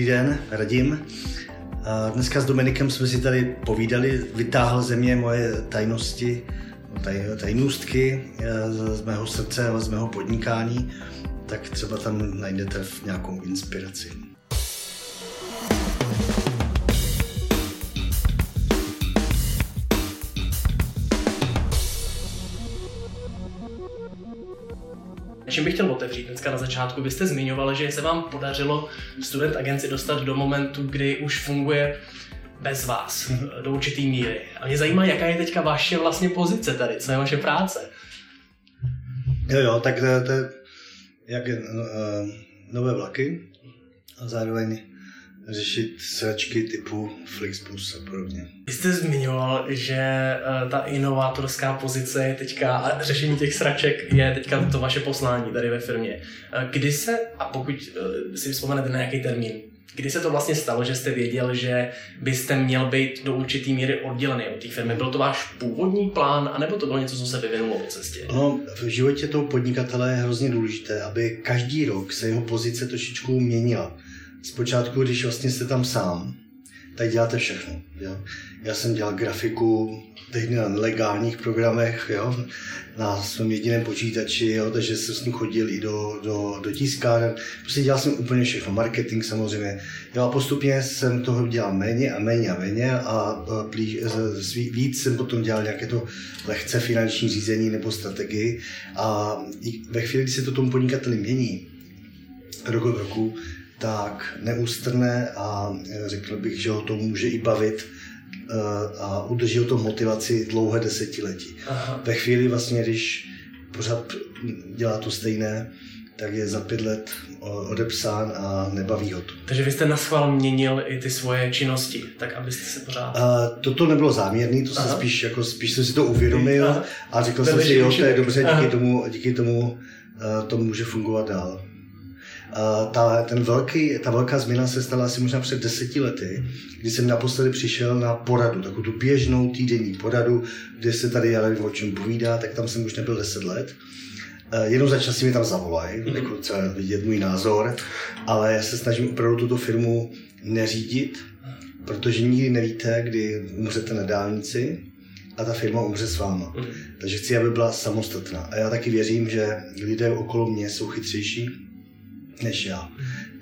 Dobrý den, radím. Dneska s Dominikem jsme si tady povídali, vytáhl ze mě moje tajnosti, taj, tajnůstky eh, z mého srdce a z mého podnikání, tak třeba tam najdete nějakou inspiraci. Čím bych chtěl dneska na začátku, vy jste zmiňovali, že se vám podařilo student agenci dostat do momentu, kdy už funguje bez vás do určitý míry. A mě zajímá, jaká je teďka vaše vlastně pozice tady, co je vaše práce? Jo, jo, tak to, to jak je, uh, nové vlaky a zároveň řešit sračky typu Flixbus a podobně. Vy jste zmiňoval, že uh, ta inovátorská pozice je teďka, a řešení těch sraček je teďka to vaše poslání tady ve firmě. Uh, kdy se, a pokud uh, si vzpomenete na nějaký termín, Kdy se to vlastně stalo, že jste věděl, že byste měl být do určitý míry oddělený od té firmy? Byl to váš původní plán, anebo to bylo něco, co se vyvinulo po cestě? No, v životě toho podnikatele je hrozně důležité, aby každý rok se jeho pozice trošičku měnila. Zpočátku, když vlastně jste tam sám, tak děláte všechno. Jo? Já jsem dělal grafiku tehdy na legálních programech, jo? na svém jediném počítači, jo? takže jsem s ním chodil i do, do, do tiskáren. Prostě dělal jsem úplně všechno, marketing samozřejmě. Jo? A postupně jsem toho dělal méně a méně a méně a blíž, víc jsem potom dělal nějaké to lehce finanční řízení nebo strategii. A ve chvíli, kdy se to tomu podnikateli mění, rok od roku, tak neústrné a e, řekl bych, že ho to může i bavit e, a udrží ho to motivaci dlouhé desetiletí. Aha. Ve chvíli vlastně, když pořád dělá to stejné, tak je za pět let odepsán a nebaví ho to. Takže vy jste na schvál měnil i ty svoje činnosti, tak abyste se pořád... A toto nebylo záměrný, to jsem spíš, jako, spíš jsem si to uvědomil Aha. a řekl jsem si, jo, to je dobře, díky tomu, díky tomu to může fungovat dál ta, ten velký, ta velká změna se stala asi možná před deseti lety, kdy jsem naposledy přišel na poradu, takovou tu běžnou týdenní poradu, kde se tady, já nevím, o čem povídá, tak tam jsem už nebyl deset let. Uh, jenom za čas mi tam zavolají, mm-hmm. jako třeba vidět můj názor, ale já se snažím opravdu tuto firmu neřídit, protože nikdy nevíte, kdy umřete na dálnici a ta firma umře s váma. Mm-hmm. Takže chci, aby byla samostatná. A já taky věřím, že lidé okolo mě jsou chytřejší, než já.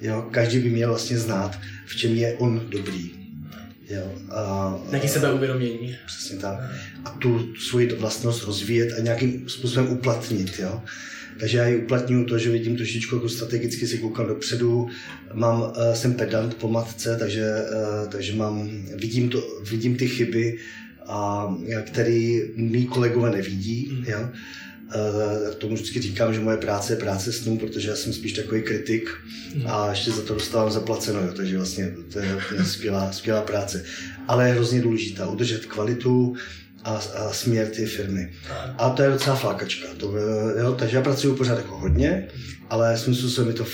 Jo, každý by měl vlastně znát, v čem je on dobrý. Jo, a, Nějaký sebeuvědomění. Přesně tak. A tu svoji vlastnost rozvíjet a nějakým způsobem uplatnit. Jo. Takže já ji uplatňuju to, že vidím trošičku jako strategicky si koukám dopředu, mám, uh, jsem pedant po matce, takže, uh, takže mám, vidím, to, vidím ty chyby, a, který mý kolegové nevidí. Mm. Jo tomu vždycky říkám, že moje práce je práce snů, protože já jsem spíš takový kritik a ještě za to dostávám zaplaceno, jo, takže vlastně to je skvělá, skvělá práce. Ale je hrozně důležitá udržet kvalitu a, a směr ty firmy. A to je docela flákačka. To, jo, takže já pracuji pořád jako hodně, ale svým způsobem je to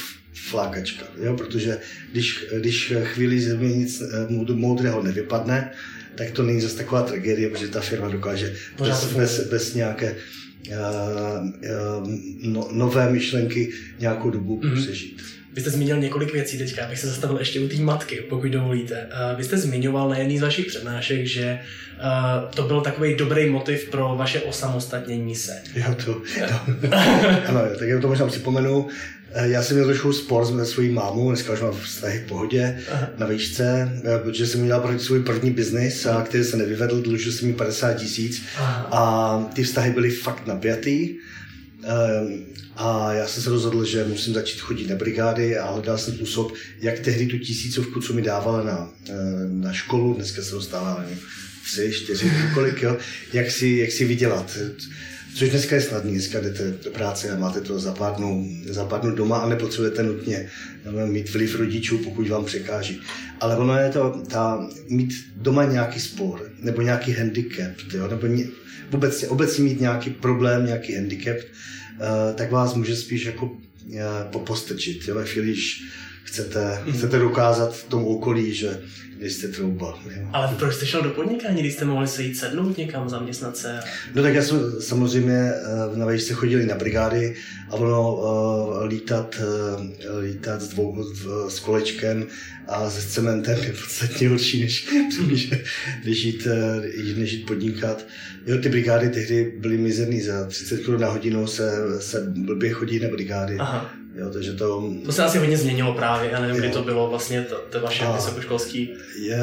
flákačka, jo, protože když, když chvíli ze mě nic eh, moudrého nevypadne, tak to není zase taková tragédie, protože ta firma dokáže bez, bez, bez nějaké Eh, eh, no, nové myšlenky nějakou dobu mm-hmm. přežít. Vy jste zmínil několik věcí teďka, abych se zastavil ještě u té matky, pokud dovolíte. Uh, vy jste zmiňoval na jedný z vašich přednášek, že to byl takový dobrý motiv pro vaše osamostatnění se. Jo, to, to. ano, tak já to možná připomenu. Eh, já jsem měl trošku spor s svojí mámou, dneska už mám vztahy v pohodě Aha. na výšce, eh, protože jsem udělal proti svůj první biznis, a který se nevyvedl, dlužil jsem mi 50 tisíc a ty vztahy byly fakt napjatý. Ehm, a já jsem se rozhodl, že musím začít chodit na brigády a hledal jsem způsob, jak tehdy tu tisícovku, co mi dávala na, eh, na školu, dneska se dostává, nevím, tři, čtyři, kolik, jo, jak si, jak si vydělat. Což dneska je snadný, dneska jdete do práce a máte to zapadnout, zapadnout doma a nepotřebujete nutně mít vliv rodičů, pokud vám překáží. Ale ono je to, ta, mít doma nějaký spor, nebo nějaký handicap, jo, nebo ně, vůbec, obecně mít nějaký problém, nějaký handicap, uh, tak vás může spíš jako uh, popostrčit. Jo, ve chvíli, když chcete, mm. chcete dokázat tomu okolí, že jste trouba. Ale proč jste šel do podnikání, když jste mohli se jít sednout někam, zaměstnat se? No tak já jsem samozřejmě eh, na vejšce chodili na brigády a ono uh, lítat, uh, lítat s, dvou, s kolečkem a se cementem je podstatně horší, než, než, jít, než jít podnikat. Jo, ty brigády tehdy byly mizerný, za 30 kg na hodinu se, se blbě chodí na brigády. Aha. Jo, takže to... To se asi hodně změnilo právě, já nevím, jo. kdy to bylo vlastně to, to vaše a vysokoškolský. Je,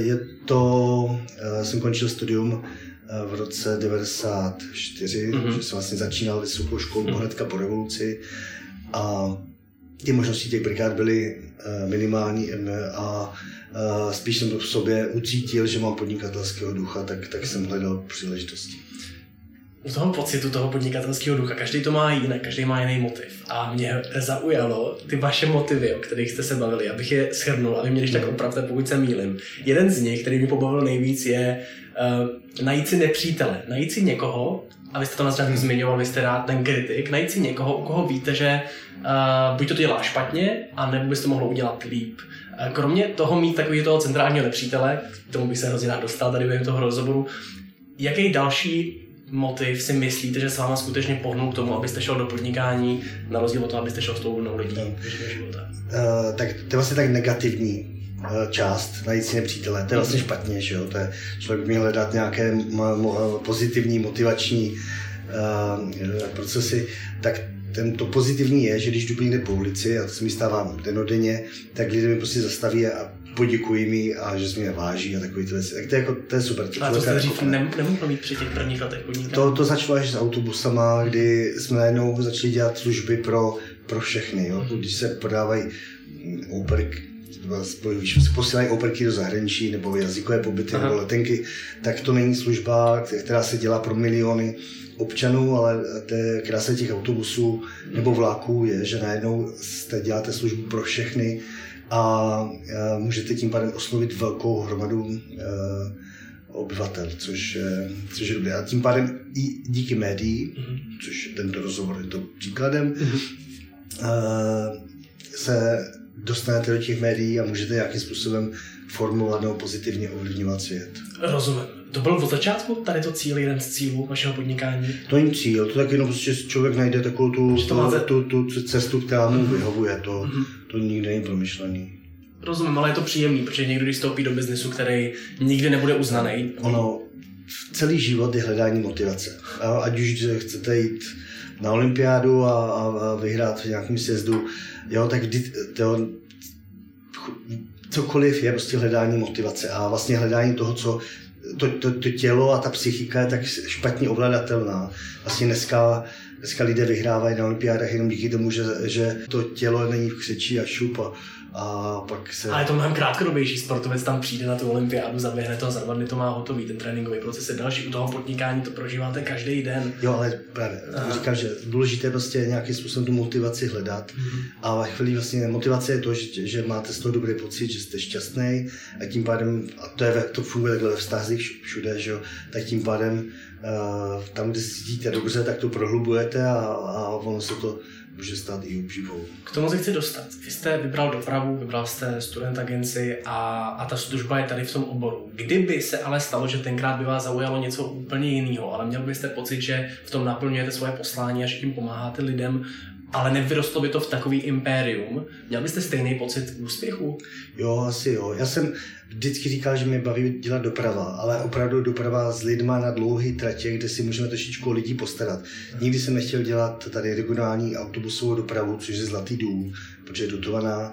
je to, uh, jsem končil studium uh, v roce 94, mm-hmm. že jsem vlastně začínal vysokou školu mm-hmm. hnedka po revoluci a ty možnosti těch brigád byly uh, minimální a spíš jsem v sobě ucítil, že mám podnikatelského ducha, tak, tak jsem hledal příležitosti u toho pocitu toho podnikatelského ducha, každý to má jinak, každý má jiný motiv. A mě zaujalo ty vaše motivy, o kterých jste se bavili, abych je shrnul a vy mě když tak opravte, pokud se mýlim. Jeden z nich, který mi pobavil nejvíc, je uh, najít si nepřítele, najít si někoho, a vy jste to na začátku zmiňoval, vy jste rád ten kritik, najít si někoho, u koho víte, že uh, buď to dělá špatně, a nebo byste mohlo udělat líp. Kromě toho mít takový toho centrálního nepřítele, k tomu bych se hrozně rád dostal tady během toho rozhovoru, jaký další motiv si myslíte, že s váma skutečně pohnul k tomu, abyste šel do podnikání, na rozdíl od toho, abyste šel s tou vlnou lidí běžného života? Uh, tak to je vlastně tak negativní uh, část, najít si nepřítele. To je vlastně špatně, že jo? To je, člověk by měl hledat nějaké pozitivní, motivační uh, procesy. Tak ten, to pozitivní je, že když jdu někde po ulici, a to se mi stává denodenně, tak lidé mi prostě zastaví a poděkuji mi a že se mě váží a takový to věci. Tak to je, jako, to je super. To a to jste dřív ne, nemohl mít při těch prvních letech podnikání? To, to začalo až s autobusama, kdy jsme najednou začali dělat služby pro, pro všechny. Jo? Když se podávají operky, když se posílají operky do zahraničí nebo jazykové pobyty Aha. nebo letenky, tak to není služba, která se dělá pro miliony občanů, ale té krása těch autobusů nebo vláků je, že najednou jste děláte službu pro všechny a můžete tím pádem oslovit velkou hromadu e, obyvatel, což, což je dobré. A tím pádem i díky médií, mm-hmm. což tento rozhovor je to příkladem, mm-hmm. se dostanete do těch médií a můžete nějakým způsobem formulovat nebo pozitivně ovlivňovat svět. Rozumím. To byl od začátku tady to cíl, jeden z cílů vašeho podnikání? To není cíl, to tak jenom prostě člověk najde takovou tu, tu, tu, tu, tu cestu, která mu vyhovuje, to, mm-hmm. To nikdy není promyšlený. Rozumím, ale je to příjemný, protože někdo, když vstoupí do biznesu, který nikdy nebude uznaný. Ono, celý život je hledání motivace. Ať už chcete jít na olympiádu a, a, vyhrát v nějakém sjezdu, jo, tak vždy, to, cokoliv je prostě hledání motivace a vlastně hledání toho, co to, to, to tělo a ta psychika je tak špatně ovladatelná. Vlastně dneska, dneska lidé vyhrávají na olympiádách jenom díky tomu, že, že to tělo není v křečí a šup a, a pak se... Ale je to mnohem krátkodobější sportovec tam přijde na tu olympiádu, zaběhne to a za dva dny to má hotový, ten tréninkový proces je další. U toho podnikání to prožíváte každý den. Jo, ale právě, to říkám, že důležité prostě nějakým způsobem tu motivaci hledat. Mm-hmm. A ve chvíli vlastně motivace je to, že, že máte z toho dobrý pocit, že jste šťastný a tím pádem, a to, je, to funguje takhle ve vztazích všude, že jo, tak tím pádem uh, tam, kde se cítíte dobře, tak to prohlubujete a, a ono se to může stát i obživou. K tomu se chci dostat. Vy jste vybral dopravu, vybral jste student agenci a, a ta služba je tady v tom oboru. Kdyby se ale stalo, že tenkrát by vás zaujalo něco úplně jiného, ale měl byste pocit, že v tom naplňujete svoje poslání a že tím pomáháte lidem, ale nevyrostlo by to v takový impérium. Měl byste stejný pocit úspěchu? Jo, asi jo. Já jsem vždycky říkal, že mě baví dělat doprava, ale opravdu doprava s lidma na dlouhé tratě, kde si můžeme trošičku lidí postarat. Nikdy jsem nechtěl dělat tady regionální autobusovou dopravu, což je Zlatý důl, protože je dotovaná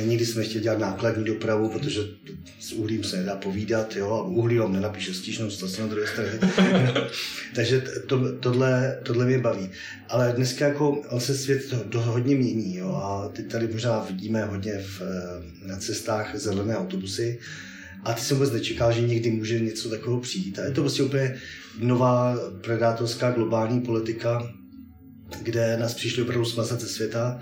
Nikdy jsme chtěli dělat nákladní dopravu, protože s uhlím se nedá povídat, jo, a uhlí vám nenapíše stížnost, se na druhé straně. Takže to, tohle, tohle mě baví. Ale dneska jako on se svět to, to hodně mění, jo, a teď tady možná vidíme hodně v, eh, na cestách zelené autobusy, a ty jsem vůbec nečekal, že někdy může něco takového přijít. A je to prostě úplně nová predátorská globální politika, kde nás přišli opravdu smazat ze světa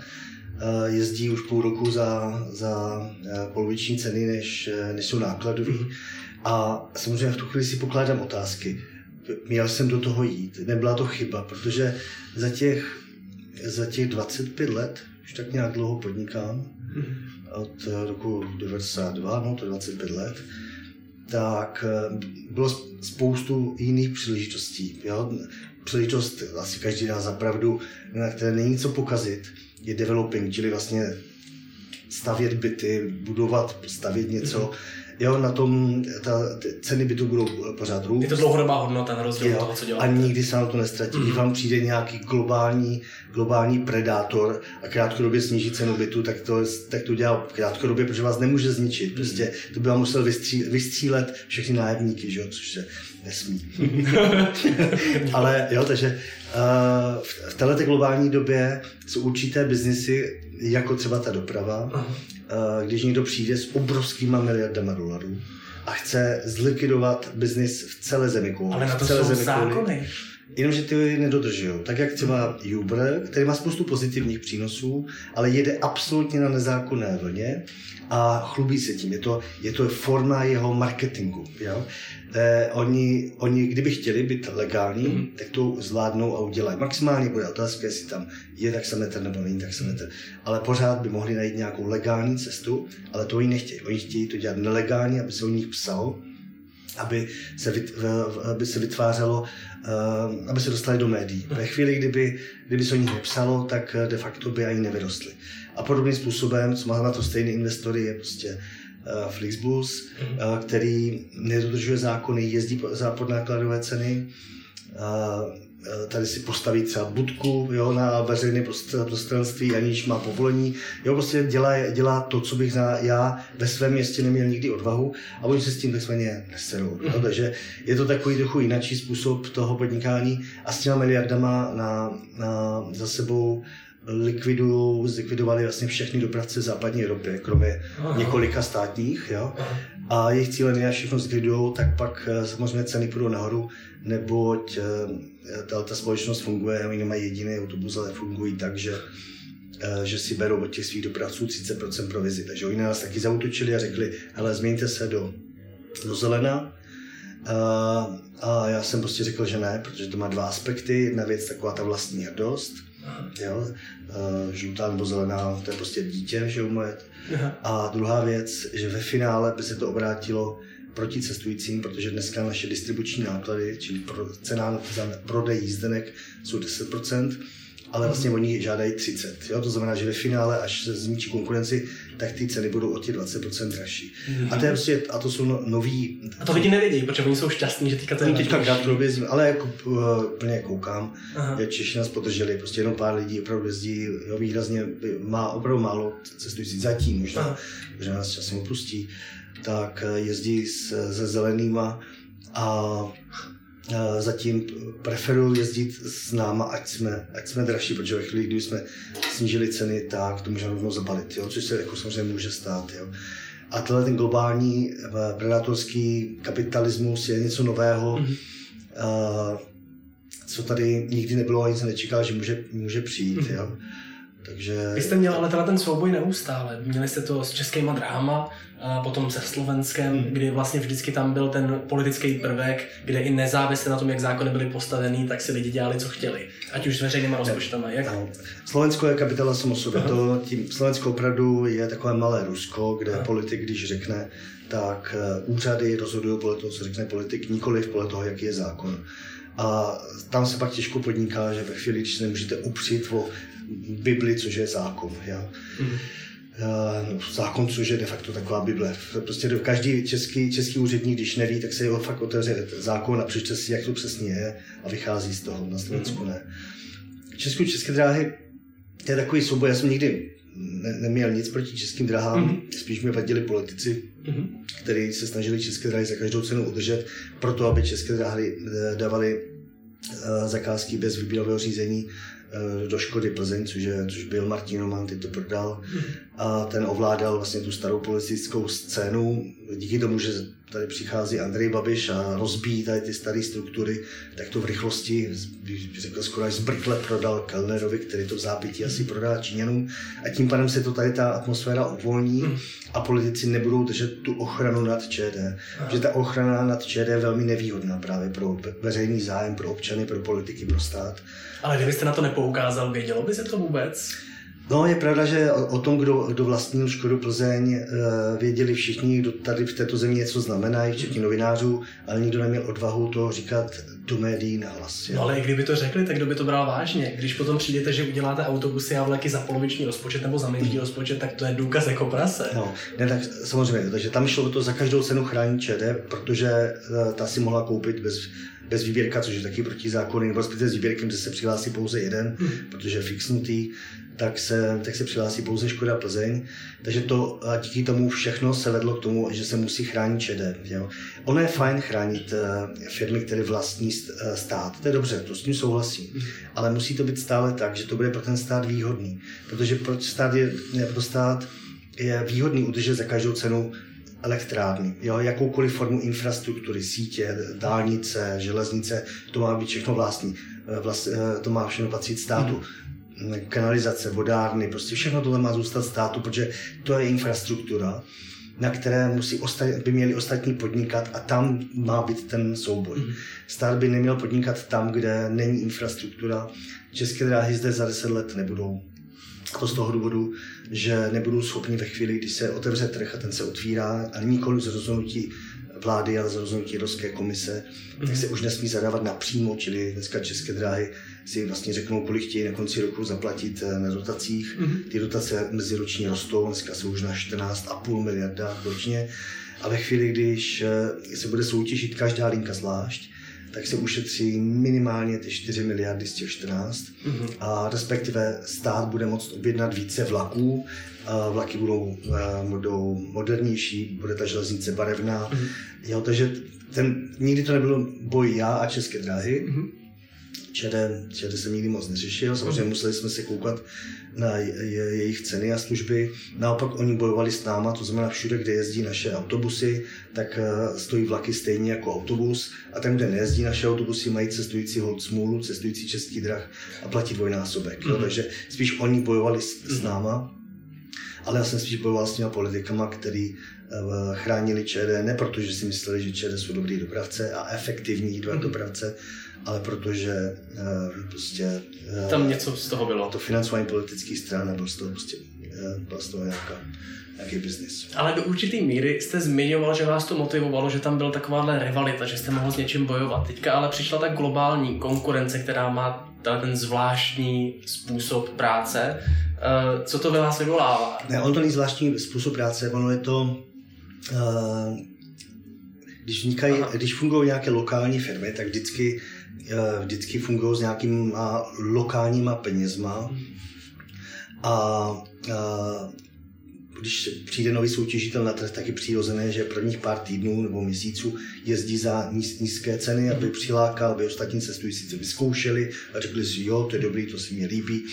jezdí už půl roku za, za eh, poloviční ceny, než, eh, než jsou nákladový. A samozřejmě v tu chvíli si pokládám otázky. Měl jsem do toho jít, nebyla to chyba, protože za těch, za těch 25 let, už tak nějak dlouho podnikám, od roku 92, no to 25 let, tak eh, bylo spoustu jiných příležitostí. Jo? Příležitost, asi každý dá zapravdu, na které není co pokazit, je developing, čili vlastně stavět byty, budovat, stavět něco, mm-hmm jo, na tom ta, ceny by to budou pořád růst. Je to dlouhodobá hodnota na rozdíl toho, co děláte. A nikdy se na to nestratí. Mm. Když vám přijde nějaký globální, globální predátor a krátkodobě sníží cenu bytu, tak to, tak to dělá krátkodobě, protože vás nemůže zničit. Mm. Prostě to by vám musel vystří, vystřílet všechny nájemníky, že jo, což se nesmí. Ale jo, takže v této globální době jsou určité biznisy, jako třeba ta doprava, uh-huh. uh, když někdo přijde s obrovskýma miliardama dolarů a chce zlikvidovat biznis v celé zemi kouli. Ale na to celé jsou zákony. Jenomže ty nedodržují. Tak jak třeba Uber, který má spoustu pozitivních přínosů, ale jede absolutně na nezákonné vlně a chlubí se tím. Je to, je to forma jeho marketingu. Jo? Eh, oni, oni, kdyby chtěli být legální, mm. tak to zvládnou a udělají. Maximálně bude otázka, jestli tam je taxametr nebo není taxametr. Ale pořád by mohli najít nějakou legální cestu, ale to oni nechtějí. Oni chtějí to dělat nelegálně, aby se o nich psalo, aby se, aby se vytvářelo, uh, aby se dostali do médií. Ve chvíli, kdyby, kdyby se o nich nepsalo, tak de facto by ani nevyrostly. A podobným způsobem, co má na to stejný investory, je prostě uh, Flixbus, uh, který nedodržuje zákony, jezdí za podnákladové ceny, tady si postaví třeba budku jo, na veřejné prostranství, aniž má povolení. Jo, prostě dělá, dělá to, co bych na, já ve svém městě neměl nikdy odvahu a oni se s tím takzvaně neserou. Jo. Takže je to takový trochu jiný způsob toho podnikání a s těma miliardama na, na, za sebou likvidují, zlikvidovali vlastně všechny dopravce v západní Evropě, kromě Aha. několika státních. Jo? A jejich cílem je, všechno zlikvidují, tak pak eh, samozřejmě ceny půjdou nahoru, neboť eh, ta, ta společnost funguje, oni nemají jediný autobus, ale fungují tak, že eh, že si berou od těch svých dopravců 30% provizi. Takže oni nás taky zautočili a řekli, hele, změňte se do, do zelena. A, a já jsem prostě řekl, že ne, protože to má dva aspekty. Jedna věc, taková ta vlastní hrdost, Jo? Žlutá nebo zelená, to je prostě dítě, že moje. A druhá věc, že ve finále by se to obrátilo proti cestujícím, protože dneska naše distribuční náklady, čili pro, cena za prodej jízdenek jsou 10%, ale vlastně oni žádají 30. Jo? To znamená, že ve finále, až se zničí konkurenci, tak ty ceny budou o těch 20% dražší. Mm-hmm. A to, je prostě, a to jsou no, noví... A to lidi nevědí, protože oni jsou šťastní, že teďka to je Teďka krátkodobě jezdím, ale jako uh, plně koukám, Aha. jak Češi nás podrželi, prostě jenom pár lidí opravdu jezdí, jo, výrazně, má opravdu málo cestující zatím, možná, Aha. možná nás časem opustí, tak eh, jezdí se zelenýma a zatím preferuju jezdit s náma, ať jsme, ať jsme dražší, protože ve chvíli, kdy jsme snížili ceny, tak to můžeme rovnou zabalit, jo? což se jako samozřejmě může stát. Jo? A tenhle ten globální eh, predátorský kapitalismus je něco nového, mm-hmm. a, co tady nikdy nebylo, ani se nečekal, že může, může přijít. Mm-hmm. Jo? Takže... Vy jste měl ale tenhle ten souboj neustále. Měli jste to s českýma dráhama, a potom se Slovenskem, hmm. kdy vlastně vždycky tam byl ten politický prvek, kde i nezávisle na tom, jak zákony byly postavený, tak si lidi dělali, co chtěli. Ať už s veřejnými rozpočtama. Jak? No. Slovensko je kapitala samo sobě. To, tím Slovensko opravdu je takové malé Rusko, kde Aha. politik, když řekne, tak eh, úřady rozhodují podle toho, co řekne politik, nikoli podle toho, jaký je zákon. A tam se pak těžko podniká, že ve chvíli, když se nemůžete upřít o Bibli, což je zákon. Ja? Mm. Uh, zákon, což je de facto taková Bible. Prostě každý český, český úředník, když neví, tak se jeho fakt otevře zákon a přečte si, jak to přesně je a vychází z toho. Na Slovensku ne. Česku české dráhy je takový souboj. Já jsem nikdy ne, neměl nic proti českým dráhám, mm-hmm. spíš mi vadili politici, mm-hmm. kteří se snažili české dráhy za každou cenu udržet, proto aby české dráhy eh, dávaly eh, zakázky bez výběrového řízení Eh, do Škody Plzeň, což, je, což byl Martin Roman, ty to prodal. A ten ovládal vlastně tu starou politickou scénu. Díky tomu, že tady přichází Andrej Babiš a rozbíjí tady ty staré struktury, tak to v rychlosti, řekl skoro až zbrkle prodal Kellnerovi, který to v zápětí asi prodá Číňanům. A tím pádem se to tady ta atmosféra uvolní a politici nebudou držet tu ochranu nad ČD. Že ta ochrana nad ČD je velmi nevýhodná právě pro veřejný zájem, pro občany, pro politiky, pro stát. Ale kdybyste na to nepoukázal, vědělo by se to vůbec? No, je pravda, že o, o tom, kdo, kdo vlastnil Škodu Plzeň, eh, věděli všichni, kdo tady v této zemi něco znamenají, včetně novinářů, ale nikdo neměl odvahu to říkat do médií na hlas. No ale i kdyby to řekli, tak kdo by to bral vážně? Když potom přijdete, že uděláte autobusy a vlaky za poloviční rozpočet nebo za menší rozpočet, tak to je důkaz jako prase. No, ne, tak samozřejmě, takže tam šlo to za každou cenu chránit ČD, protože eh, ta si mohla koupit bez, bez výběrka, což je taky protizákonný, nebo respektive s výběrkem, že se přihlásí pouze jeden, hmm. protože je fixnutý tak se, tak se přihlásí pouze Škoda Plzeň. Takže to, a díky tomu všechno se vedlo k tomu, že se musí chránit ČD. Jo. Ono je fajn chránit uh, firmy, které vlastní uh, stát. To je dobře, to s tím souhlasím. Mm. Ale musí to být stále tak, že to bude pro ten stát výhodný. Protože pro stát je, pro stát je výhodný udržet za každou cenu elektrárny, jo, jakoukoliv formu infrastruktury, sítě, dálnice, železnice, to má být všechno vlastní. Eh, vlast, to má všechno patřit státu. Mm kanalizace, vodárny, prostě všechno tohle má zůstat státu, protože to je infrastruktura, na které musí ostat, by měli ostatní podnikat a tam má být ten souboj. Mm. Stát by neměl podnikat tam, kde není infrastruktura. České dráhy zde za deset let nebudou. A to z toho důvodu, že nebudou schopni ve chvíli, kdy se otevře trh a ten se otvírá, a nikoli z rozhodnutí vlády, ale z rozhodnutí Evropské komise, mm. tak se už nesmí zadávat napřímo, čili dneska České dráhy si vlastně řeknou, kolik chtějí na konci roku zaplatit eh, na dotacích. Mm-hmm. Ty dotace meziročně rostou, dneska jsou už na 14,5 miliarda ročně. A ve chvíli, když eh, se bude soutěžit každá linka zvlášť, tak se ušetří minimálně ty 4 miliardy z těch 14 mm-hmm. a respektive stát bude moct objednat více vlaků, vlaky budou, eh, budou modernější, bude ta železnice barevná, mm-hmm. jo, takže ten, nikdy to nebylo boj já a české dráhy, mm-hmm ČD, ČD jsem nikdy moc neřešil, samozřejmě museli jsme se koukat na je, jejich ceny a služby. Naopak oni bojovali s náma, to znamená všude, kde jezdí naše autobusy, tak eh, stojí vlaky stejně jako autobus a tam, kde nejezdí naše autobusy, mají cestující hod smůlu, cestující český drah a platí dvojnásobek. Mm-hmm. Jo? Mhm. Takže spíš oni bojovali s, s mhm. náma, ale já jsem spíš s těma politikama, který eh, chránili ČD, ne protože si mysleli, že ČD jsou dobrý dopravce a efektivní dopravce, ale protože uh, prostě... Uh, Tam něco z toho bylo. To financování politických stran a byl z toho prostě uh, byla z toho nějaká, nějaký biznis. Ale do určité míry jste zmiňoval, že vás to motivovalo, že tam byla takováhle rivalita, že jste mohl s něčím bojovat. Teďka ale přišla ta globální konkurence, která má ten zvláštní způsob práce. Uh, co to ve vás vyvolává? Ne, on to není zvláštní způsob práce, ono je to... Uh, když, vznikají, když fungují nějaké lokální firmy, tak vždycky Eh, vždycky fungují s nějakýma lokálníma penězma a, a když přijde nový soutěžitel na trh, tak je přirozené, že prvních pár týdnů nebo měsíců jezdí za níz, nízké ceny, aby přilákal, aby ostatní cestující to vyzkoušeli a řekli si, jo, to je dobrý, to si mě líbí.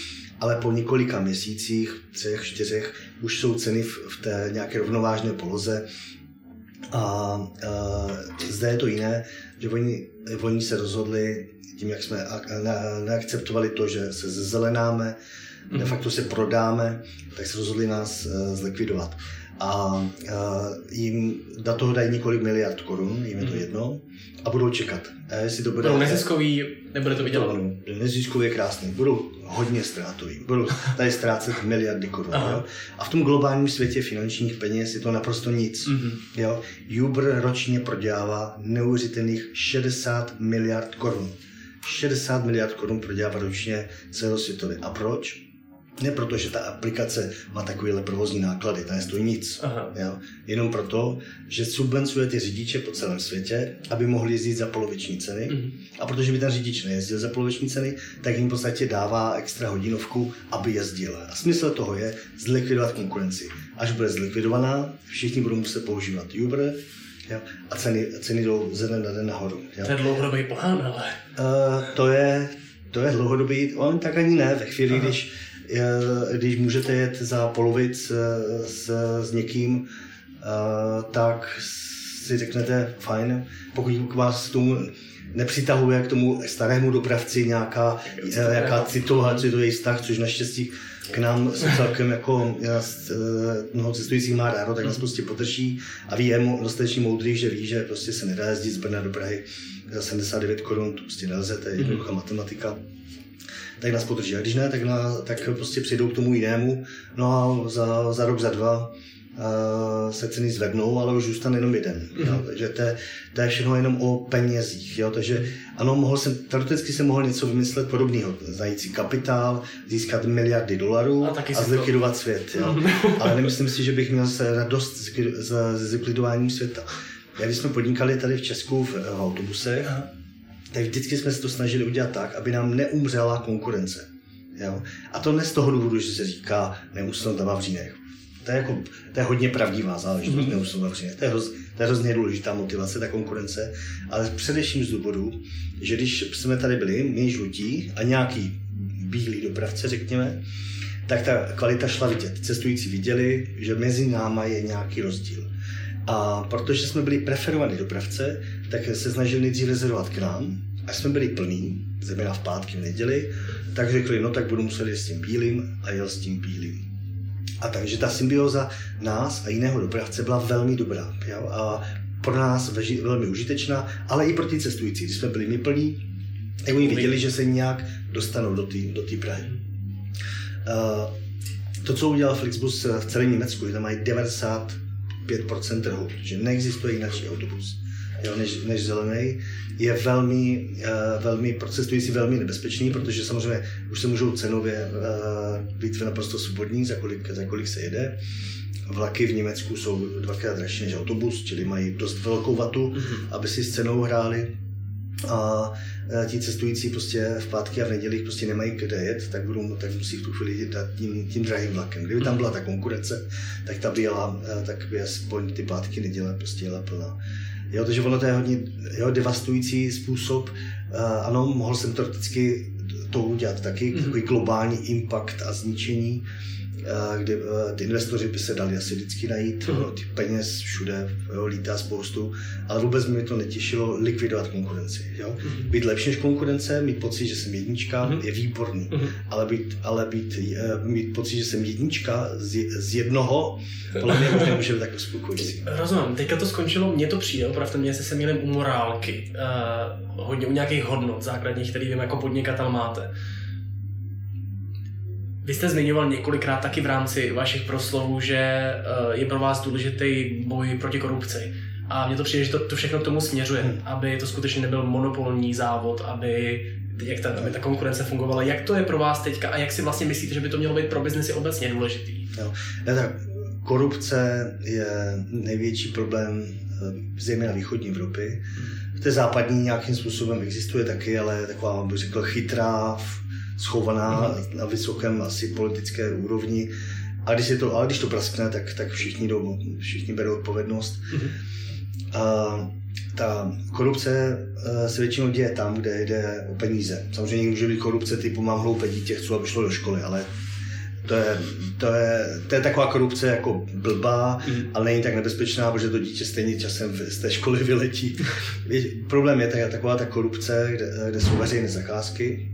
Ale po několika měsících, třech, čtyřech, už jsou ceny v, v té nějaké rovnovážné poloze. A, a zde je to jiné, že oni, oni se rozhodli, tím jak jsme neakceptovali to, že se zezelenáme, mm-hmm. de facto se prodáme, tak se rozhodli nás uh, zlikvidovat. A uh, jim do toho dají několik miliard korun, jim je to mm-hmm. jedno, a budou čekat. A jestli to bude... Budou neziskový, nebude to vydělat. Neziskový je krásný, budou hodně ztrátový, budou tady ztrácet miliardy korun. Jo? A v tom globálním světě finančních peněz je to naprosto nic. Mm-hmm. Jo? Uber ročně prodělává neuvěřitelných 60 miliard korun. 60 miliard korun prodělává ročně celosvětově. A proč? Ne proto, že ta aplikace má takovéhle provozní náklady, ta nestojí nic. Aha. Jo? Jenom proto, že subvencuje ty řidiče po celém světě, aby mohli jezdit za poloviční ceny. Mm. A protože by ten řidič nejezdil za poloviční ceny, tak jim v podstatě dává extra hodinovku, aby jezdil. A smysl toho je zlikvidovat konkurenci. Až bude zlikvidovaná, všichni budou muset používat Uber, Jo? A ceny, ceny jdou ze dne na den nahoru. Jo? To je dlouhodobý plán, ale... Uh, to je, to je dlouhodobý, on tak ani ne, ve chvíli, Aha. když když můžete jet za polovic eh, s, s někým, eh, tak si řeknete fajn, pokud vás k tomu nepřitahuje k tomu starému dopravci nějaká, nějaká citová, citový vztah, což naštěstí k nám se celkem jako mnoho cestujících má rádo, tak nás prostě podrží a ví, je dostatečně moudrý, že ví, že prostě se nedá jezdit z Brna do Prahy za 79 korun, to prostě nelze, to je jednoduchá matematika tak nás podrží. A když ne, tak, na, tak prostě přijdou k tomu jinému. No a za, za rok, za dva uh, se ceny zvednou, ale už zůstane jenom jeden. Mm-hmm. Jo? Takže to je, to je všechno jenom o penězích. Jo? Takže ano, mohl jsem, teoreticky jsem mohl něco vymyslet podobného. Zajít si kapitál, získat miliardy dolarů a, a zlikvidovat to... svět. Jo? Mm-hmm. ale nemyslím si, že bych měl se radost z, z zlikvidování světa. Já když jsme podnikali tady v Česku v, v autobuse, Aha. Tak vždycky jsme se to snažili udělat tak, aby nám neumřela konkurence. Jo? A to ne z toho důvodu, že se říká neusnout na Vavřínech. To je, jako, to je hodně pravdivá záležitost, mm-hmm. neusnout na Vavřínech. To je, hoz, to je hrozně důležitá motivace, ta konkurence, ale především z důvodu, že když jsme tady byli, my žlutí a nějaký bílý dopravce, řekněme, tak ta kvalita šla vidět. Cestující viděli, že mezi náma je nějaký rozdíl. A protože jsme byli preferovaní dopravce, tak se snažili nejdřív rezervovat k nám. A jsme byli plní, zejména v pátky, v neděli, tak řekli, no tak budu muset jít s tím bílým a jel s tím bílým. A takže ta symbioza nás a jiného dopravce byla velmi dobrá. Jo? A pro nás velmi užitečná, ale i pro ty cestující. Když jsme byli my plní, tak oni viděli, že se nějak dostanou do té do Prahy. Uh, to, co udělal Flixbus v celém Německu, že tam mají 90 5% trhu, že neexistuje jiný autobus jo, než, než zelený, je velmi, uh, velmi pro cestující velmi nebezpečný, protože samozřejmě už se můžou cenově uh, být naprosto svobodní, za kolik, za kolik se jede. Vlaky v Německu jsou dvakrát dražší než autobus, čili mají dost velkou vatu, mm-hmm. aby si s cenou hráli. A Eh, ti cestující prostě v pátky a v neděli prostě nemají kde jet, tak, budou, tak musí v tu chvíli dát tím, tím drahým vlakem. Kdyby tam byla ta konkurence, tak ta by jela, tak by aspoň ty pátky neděle prostě jela plná. Jo, takže ono to je hodně jo, devastující způsob. Uh, ano, mohl jsem teoreticky to udělat taky, mm-hmm. takový globální impact a zničení kde eh, ty investoři by se dali asi vždycky najít, uh-huh. ty peněz všude jo, lítá spoustu, ale vůbec mi to netěšilo likvidovat konkurenci. Jo? Uh-huh. Být lepší než konkurence, mít pocit, že jsem jednička, uh-huh. je výborný, ale, být, ale být, mít pocit, že jsem jednička z, z jednoho, podle mě možná může být tak uspokojící. Rozumím, teďka to skončilo, mně to přijde, opravdu mě se jsem u morálky, uh, hodně u nějakých hodnot základních, který vím jako podnikatel máte. Vy jste zmiňoval několikrát taky v rámci vašich proslovů, že eh, je pro vás důležitý boj proti korupci. A mně to přijde, že to, to všechno k tomu směřuje, hmm. aby to skutečně nebyl monopolní závod, aby, jak ta, aby ta konkurence fungovala. Jak to je pro vás teďka a jak si vlastně myslíte, že by to mělo být pro biznesy obecně důležitý? Jo. Ne, tak, korupce je největší problém eh, zejména východní Evropy. V té západní nějakým způsobem existuje taky, ale taková, bych řekl, chytrá, schovaná mm-hmm. na vysokém asi politické úrovni. A když, je to, ale když to praskne, tak, tak všichni, jdou, všichni berou odpovědnost. Mm-hmm. A ta korupce eh, se většinou děje tam, kde jde o peníze. Samozřejmě může být korupce typu mám hloupé dítě, chci, aby šlo do školy, ale to je, to je, to je taková korupce jako blbá, mm. ale není tak nebezpečná, protože to dítě stejně časem z té školy vyletí. Problém je taková ta korupce, kde, kde jsou veřejné zakázky,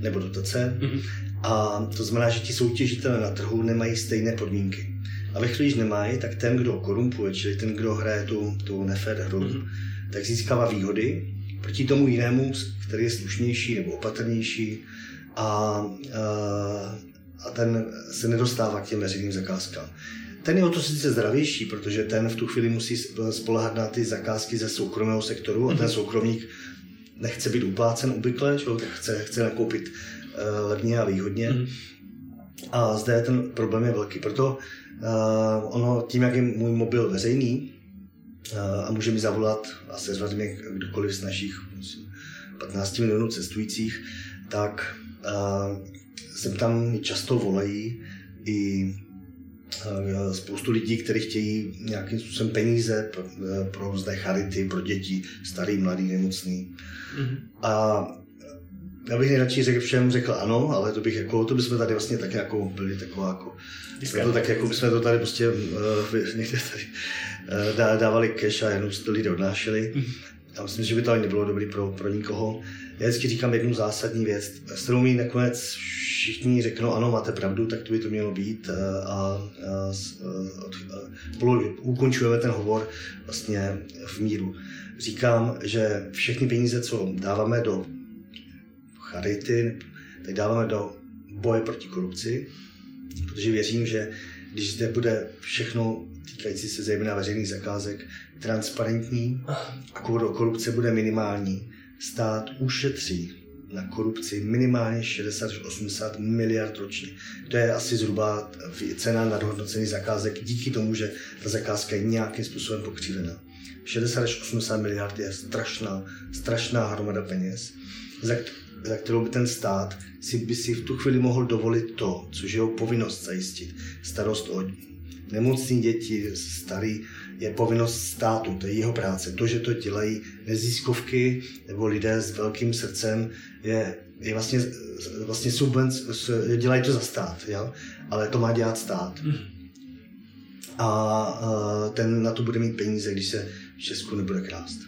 nebo dotace. Mm-hmm. A to znamená, že ti soutěžitelé na trhu nemají stejné podmínky. A ve chvíli, když nemají, tak ten, kdo korumpuje, čili ten, kdo hraje tu, tu nefér hru, mm-hmm. tak získává výhody proti tomu jinému, který je slušnější nebo opatrnější a, a, a ten se nedostává k těm veřejným zakázkám. Ten je o to sice zdravější, protože ten v tu chvíli musí spolehat na ty zakázky ze soukromého sektoru a ten mhm. soukromník nechce být uplácen obvykle, že? chce, chce nakoupit uh, levně a výhodně. Mm. A zde ten problém je velký. Proto uh, ono, tím, jak je můj mobil veřejný uh, a může mi zavolat a sezvat mě kdokoliv z našich 15 milionů cestujících, tak uh, sem tam často volají i spoustu lidí, kteří chtějí nějakým způsobem peníze pro, pro různé charity, pro děti, starý, mladý, nemocný. Mm-hmm. A já bych nejradši řekl všem, řekl ano, ale to bych jako, to bychom tady vlastně tak jako byli taková jako, jsme to tak jako bychom to tady prostě uh, někde tady uh, dávali cash a jenom to lidé odnášeli. Mm-hmm. Já myslím, že by to ani nebylo dobré pro, pro nikoho. Já vždycky říkám jednu zásadní věc, s kterou mi nakonec všichni řeknou, ano, máte pravdu, tak to by to mělo být a, a, a, a ukončujeme ten hovor vlastně v míru. Říkám, že všechny peníze, co dáváme do charity, tak dáváme do boje proti korupci, protože věřím, že když zde bude všechno týkající se zejména veřejných zakázek transparentní a korupce bude minimální, stát ušetří na korupci minimálně 60 až 80 miliard ročně. To je asi zhruba cena nadhodnocení zakázek díky tomu, že ta zakázka je nějakým způsobem pokřivená. 60 až 80 miliard je strašná, strašná hromada peněz, za, za kterou by ten stát si by si v tu chvíli mohl dovolit to, což je jeho povinnost zajistit. Starost o nemocní děti, starý, je povinnost státu, to je jeho práce. To, že to dělají neziskovky nebo lidé s velkým srdcem, je, je vlastně, vlastně subvenc, dělají to za stát, jo? ale to má dělat stát. Hmm. A ten na to bude mít peníze, když se v Česku nebude krást.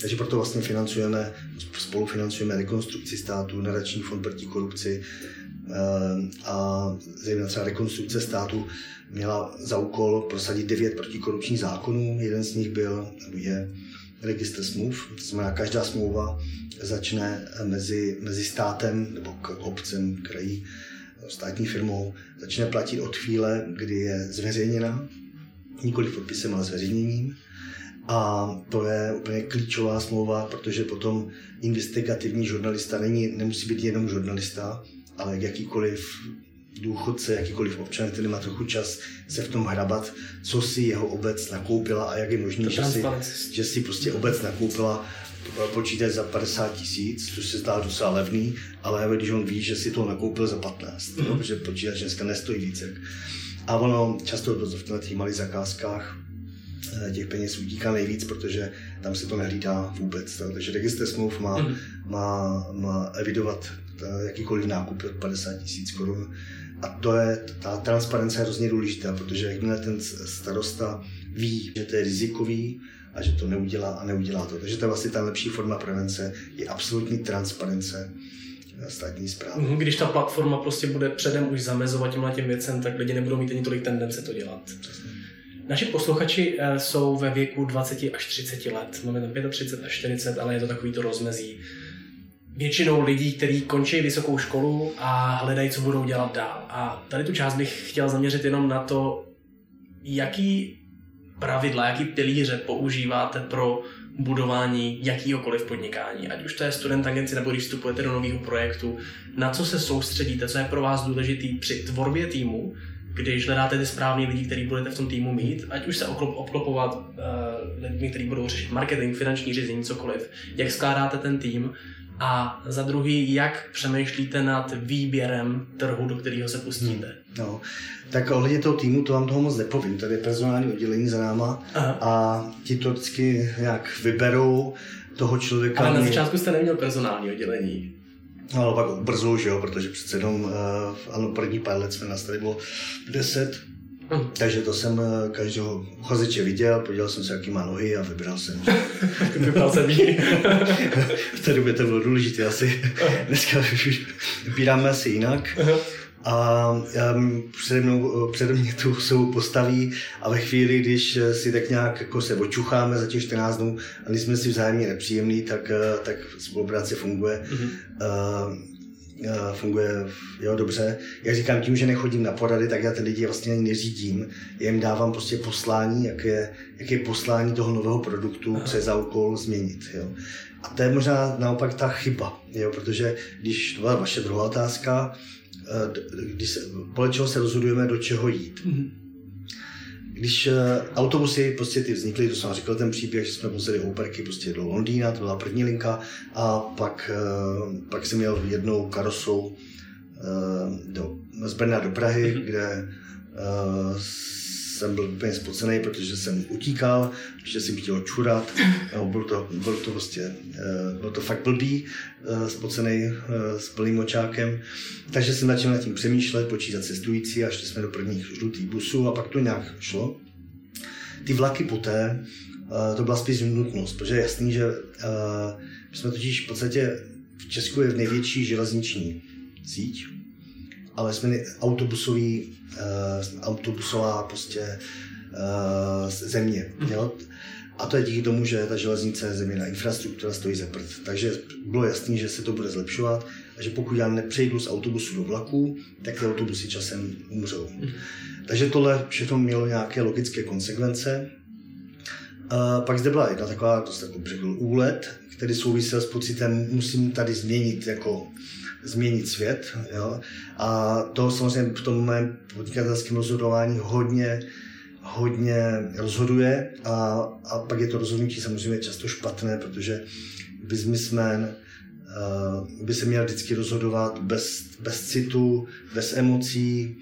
Takže proto vlastně financujeme, spolufinancujeme rekonstrukci státu, nadační fond proti korupci a zejména třeba rekonstrukce státu měla za úkol prosadit devět protikorupčních zákonů. Jeden z nich byl, je registr smluv, to znamená, každá smlouva začne mezi, mezi státem nebo k obcem, krají, státní firmou, začne platit od chvíle, kdy je zveřejněna, nikoli podpisem, ale zveřejněním. A to je úplně klíčová smlouva, protože potom investigativní žurnalista není, nemusí být jenom žurnalista, ale jakýkoliv důchodce, jakýkoliv občan, který má trochu čas se v tom hrabat, co si jeho obec nakoupila a jak je možné, že si, že si prostě obec nakoupila počítač za 50 tisíc, což se zdá docela levný, ale když on ví, že si to nakoupil za 15, mm-hmm. no, protože počítač dneska nestojí více. A ono často v těch malých zakázkách eh, těch peněz utíká nejvíc, protože tam se to nehlídá vůbec. Takže registr smluv má, mm-hmm. má, má evidovat eh, jakýkoliv nákup od 50 tisíc korun a to je, ta transparence je hrozně důležitá, protože jakmile ten starosta ví, že to je rizikový a že to neudělá a neudělá to. Takže to je vlastně ta lepší forma prevence, je absolutní transparence státní zprávy. Mhm, když ta platforma prostě bude předem už zamezovat těmhle těm věcem, tak lidi nebudou mít ani tolik tendence to dělat. Přesně. Naši posluchači eh, jsou ve věku 20 až 30 let. Máme tam 35 až 40, ale je to takový to rozmezí většinou lidí, kteří končí vysokou školu a hledají, co budou dělat dál. A tady tu část bych chtěl zaměřit jenom na to, jaký pravidla, jaký pilíře používáte pro budování jakýhokoliv podnikání, ať už to je student agenci nebo když vstupujete do nového projektu, na co se soustředíte, co je pro vás důležitý při tvorbě týmu, když hledáte ty správní lidi, který budete v tom týmu mít, ať už se oklop, obklopovat uh, lidmi, kteří budou řešit marketing, finanční řízení, cokoliv, jak skládáte ten tým a za druhý, jak přemýšlíte nad výběrem trhu, do kterého se pustíte? Hmm. No, tak ohledně toho týmu, to vám toho moc nepovím. Tady je personální oddělení za náma Aha. a ti to vždycky nějak vyberou toho člověka. Ale na začátku jste neměl personální oddělení. No, ale pak brzo, že jo, protože přece jenom, uh, ano, první pár let jsme nás tady bylo 10, Hmm. Takže to jsem eh, každého uchazeče viděl, podíval jsem se, jaký má nohy a vybral jsem. vybral jsem v té době to bylo důležité asi. Dneska vybíráme asi jinak. A přede, mnou, přede mě tu jsou postaví a ve chvíli, když si tak nějak jako se očucháme za těch 14 dnů a jsme si vzájemně nepříjemný, tak, eh, tak spolupráce funguje. Mm-hmm. Uh, funguje jo, dobře. Jak říkám, tím, že nechodím na porady, tak já ty lidi vlastně ani neřídím. Já jim dávám prostě poslání, jak je, jak je poslání toho nového produktu Aha. přes úkol změnit. Jo. A to je možná naopak ta chyba, jo, protože když to byla vaše druhá otázka, eh, když se, podle čeho se rozhodujeme, do čeho jít. Mm-hmm když uh, autobusy prostě ty vznikly, to jsem říkal ten příběh, že jsme vozili operky prostě do Londýna, to byla první linka, a pak, uh, pak jsem měl jednou karosou uh, do, z Brna do Prahy, mm-hmm. kde uh, jsem byl úplně spocený, protože jsem utíkal, protože jsem chtěl čurat. No, bylo, to, bylo to prostě, bylo to fakt blbý, spocený s plným očákem. Takže jsem začal nad tím přemýšlet, počítat cestující a šli jsme do prvních žlutých busů a pak to nějak šlo. Ty vlaky poté, to byla spíš nutnost, protože je jasný, že my jsme totiž v podstatě v Česku je největší železniční síť, ale jsme autobusový, uh, autobusová prostě uh, země. Mm. Jo? A to je díky tomu, že ta železnice, zeměna infrastruktura stojí za prd. Takže bylo jasné, že se to bude zlepšovat a že pokud já nepřejdu z autobusu do vlaku, tak ty autobusy časem umřou. Mm. Takže tohle všechno mělo nějaké logické konsekvence. A pak zde byla jedna taková, to takový řekl, úlet, který souvisel s pocitem, musím tady změnit jako změnit svět. Jo? A to samozřejmě v tom mém podnikatelském rozhodování hodně hodně rozhoduje a, a pak je to rozhodnutí samozřejmě často špatné, protože businessman uh, by se měl vždycky rozhodovat bez, bez citu, bez emocí,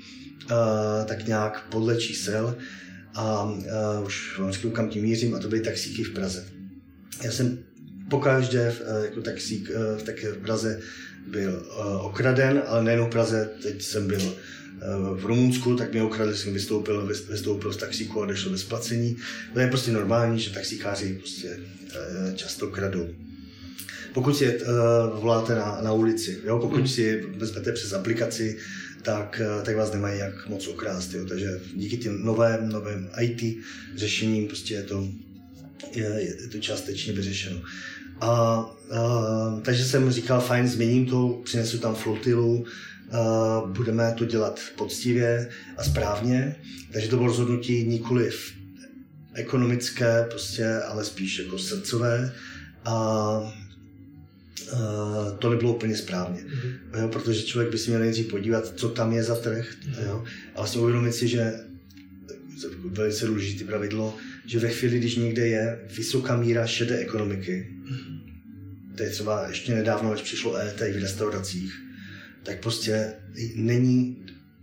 uh, tak nějak podle čísel a uh, už vám řeknu, kam tím mířím a to byly taxíky v Praze. Já jsem pokaždé uh, jako taxík uh, tak v Praze byl uh, okraden, ale nejen v Praze, teď jsem byl v Rumunsku, tak mě ukradli, jsem vystoupil, vystoupil z taxíku a došlo bez placení. To je prostě normální, že taxikáři prostě eh, často kradou. Pokud si voláte na, na ulici, jo? pokud mm. si vezmete přes aplikaci, tak, tak vás nemají jak moc okrást. Jo? Takže díky těm novém, novým IT řešením prostě je to, je, je to částečně vyřešeno. A, uh, takže jsem říkal, fajn, změním to, přinesu tam flotilu, budeme to dělat poctivě a správně. Takže to bylo rozhodnutí nikoli ekonomické, prostě, ale spíš jako srdcové. A Uh, to nebylo úplně správně, mm-hmm. jo, protože člověk by si měl nejdřív podívat, co tam je za trh mm-hmm. jo, a vlastně uvědomit si, že velice důležité pravidlo, že ve chvíli, když někde je vysoká míra šedé ekonomiky. To je třeba ještě nedávno, až přišlo ET v restauracích, tak prostě není,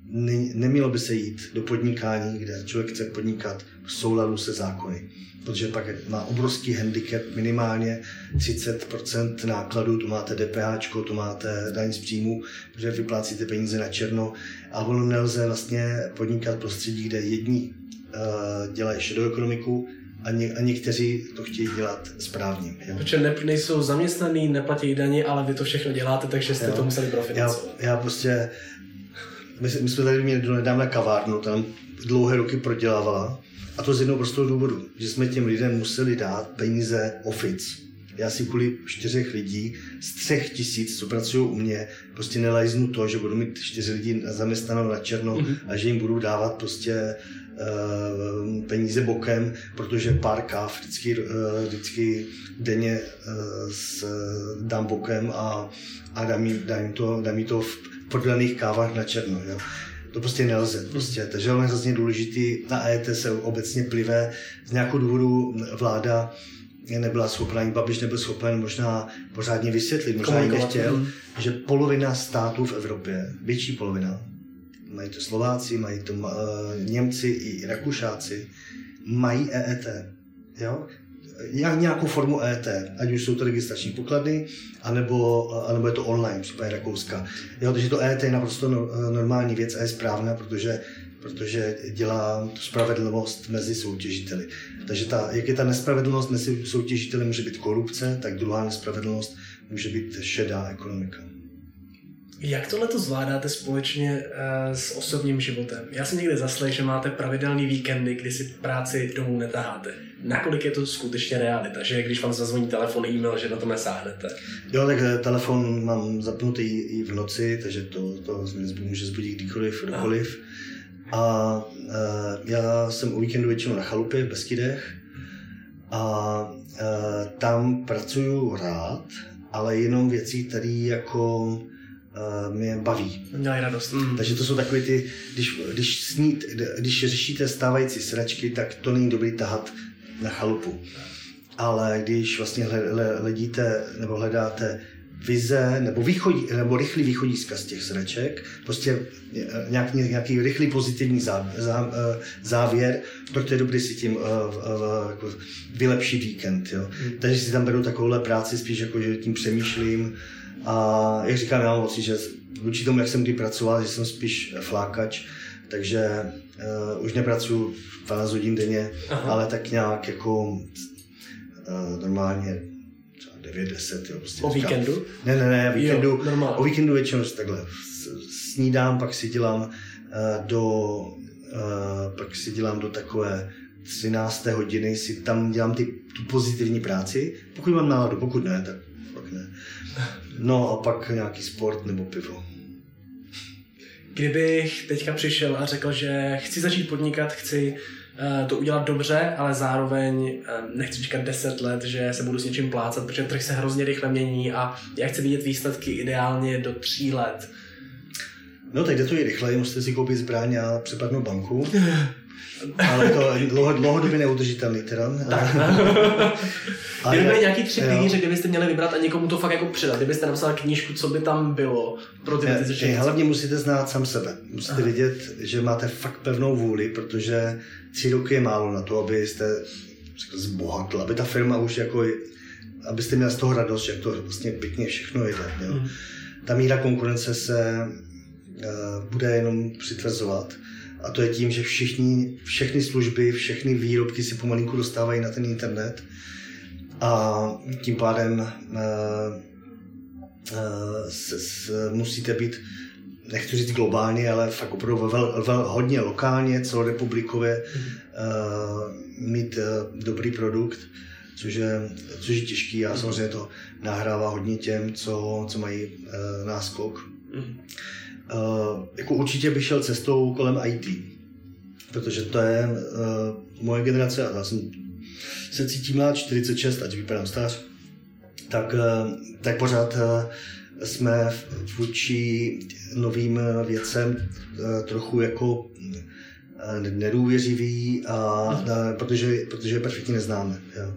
ne, nemělo by se jít do podnikání, kde člověk chce podnikat v souladu se zákony. Protože pak má obrovský handicap, minimálně 30% nákladů, tu máte DPH, tu máte daň z příjmu, protože vyplácíte peníze na černo a ono nelze vlastně podnikat prostředí, kde jedni uh, dělají šedou ekonomiku a, ně, a někteří to chtějí dělat správně. Jo. Protože ne, nejsou zaměstnaný, neplatí daně, ale vy to všechno děláte, takže jste jo. to museli profinancovat. Já, já prostě, my, my jsme tady měli do nedávna kavárnu, tam dlouhé roky prodělávala a to z jednoho prostého důvodu, že jsme těm lidem museli dát peníze ofic. Já si kvůli čtyřech lidí z třech tisíc, co pracují u mě, prostě nelajznu to, že budu mít čtyři lidi zaměstnanou na černo mm-hmm. a že jim budu dávat prostě peníze bokem, protože pár káv vždycky, eh, vždycky denně eh, s, dám bokem a, a dám, jim, dám, to, dám to v prodaných kávách na černo. Jo. To prostě nelze. Prostě. Takže je hrozně důležitý. Na ET se obecně plivé. Z nějakého důvodu vláda nebyla schopná, ani Babiš nebyl schopen možná pořádně vysvětlit, možná i nechtěl, mm. že polovina států v Evropě, větší polovina, mají to Slováci, mají to uh, Němci i Rakušáci, mají EET. Jo? Jak nějakou formu EET, ať už jsou to registrační poklady, anebo, anebo je to online, případně Rakouska. Jo, takže to EET je naprosto no, normální věc a je správná, protože protože dělá spravedlnost mezi soutěžiteli. Takže ta, jak je ta nespravedlnost mezi soutěžiteli, může být korupce, tak druhá nespravedlnost může být šedá ekonomika. Jak tohle to zvládáte společně uh, s osobním životem? Já jsem někde zaslech, že máte pravidelný víkendy, kdy si práci domů netaháte. Nakolik je to skutečně realita, že když vám zazvoní telefon, e-mail, že na to nesáhnete? Jo, tak eh, telefon mám zapnutý i v noci, takže to, to může zbudit kdykoliv, kdokoliv. A uh, já jsem o víkendu většinou na chalupě v Beskydech a tam pracuju rád, ale jenom věcí, které jako mě baví. Dělají radost. Mm. Takže to jsou takové ty, když, když, snít, když řešíte stávající sračky, tak to není dobrý tahat na chalupu. Ale když vlastně hledíte nebo hledáte vize nebo, východí, nebo rychlý východiska z těch sraček, prostě nějaký, nějaký rychlý pozitivní zá, zá, eh, závěr, proto je dobrý si tím uh, uh, jako vylepšit víkend. Jo. Mm. Takže si tam beru takovouhle práci spíš jako, že tím přemýšlím, a jak říkám, já mám pocit, že vůči tomu, jak jsem kdy pracoval, že jsem spíš flákač, takže uh, už nepracuju 12 hodin denně, Aha. ale tak nějak jako uh, normálně 9-10. Jo, prostě o říkám, víkendu? Ne, ne, ne, víkendu, jo, o víkendu většinou takhle snídám, pak si dělám uh, do, uh, pak si dělám do takové 13. hodiny si tam dělám ty, tu pozitivní práci, pokud mám náladu, pokud ne, tak pak ne. No a pak nějaký sport nebo pivo. Kdybych teďka přišel a řekl, že chci začít podnikat, chci uh, to udělat dobře, ale zároveň uh, nechci říkat 10 let, že se budu s něčím plácat, protože trh se hrozně rychle mění a já chci vidět výsledky ideálně do 3 let. No tak jde to i rychleji, musíte si koupit zbraň a přepadnout banku. Ale to dlouho, dlouhodobě neudržitelný teda. Tak. Ale Kdyby byly nějaký tři pilíře, kdybyste měli vybrat a někomu to fakt jako předat, kdybyste napsal knížku, co by tam bylo pro ty věci. Hlavně musíte znát sám sebe. Musíte Aha. vidět, že máte fakt pevnou vůli, protože tři roky je málo na to, abyste zbohatl, aby ta firma už jako, abyste měli z toho radost, že to vlastně pěkně všechno jde. Jo. Hmm. Ta míra konkurence se uh, bude jenom přitvrzovat a to je tím, že všichni, všechny služby, všechny výrobky si pomalinku dostávají na ten internet a tím pádem uh, uh, s, s, musíte být, nechci říct globálně, ale fakt opravdu vel, vel, hodně lokálně, celorepublikově uh, mít uh, dobrý produkt, což je, což je těžký a samozřejmě to nahrává hodně těm, co, co mají uh, náskok. Mm. Uh, jako určitě bych šel cestou kolem IT, protože to je uh, moje generace a já jsem se cítím na 46, ať vypadám stář, tak, uh, tak pořád uh, jsme vůči novým věcem uh, trochu jako nedůvěřiví, a, a, protože, protože je perfektně neznáme. Jo.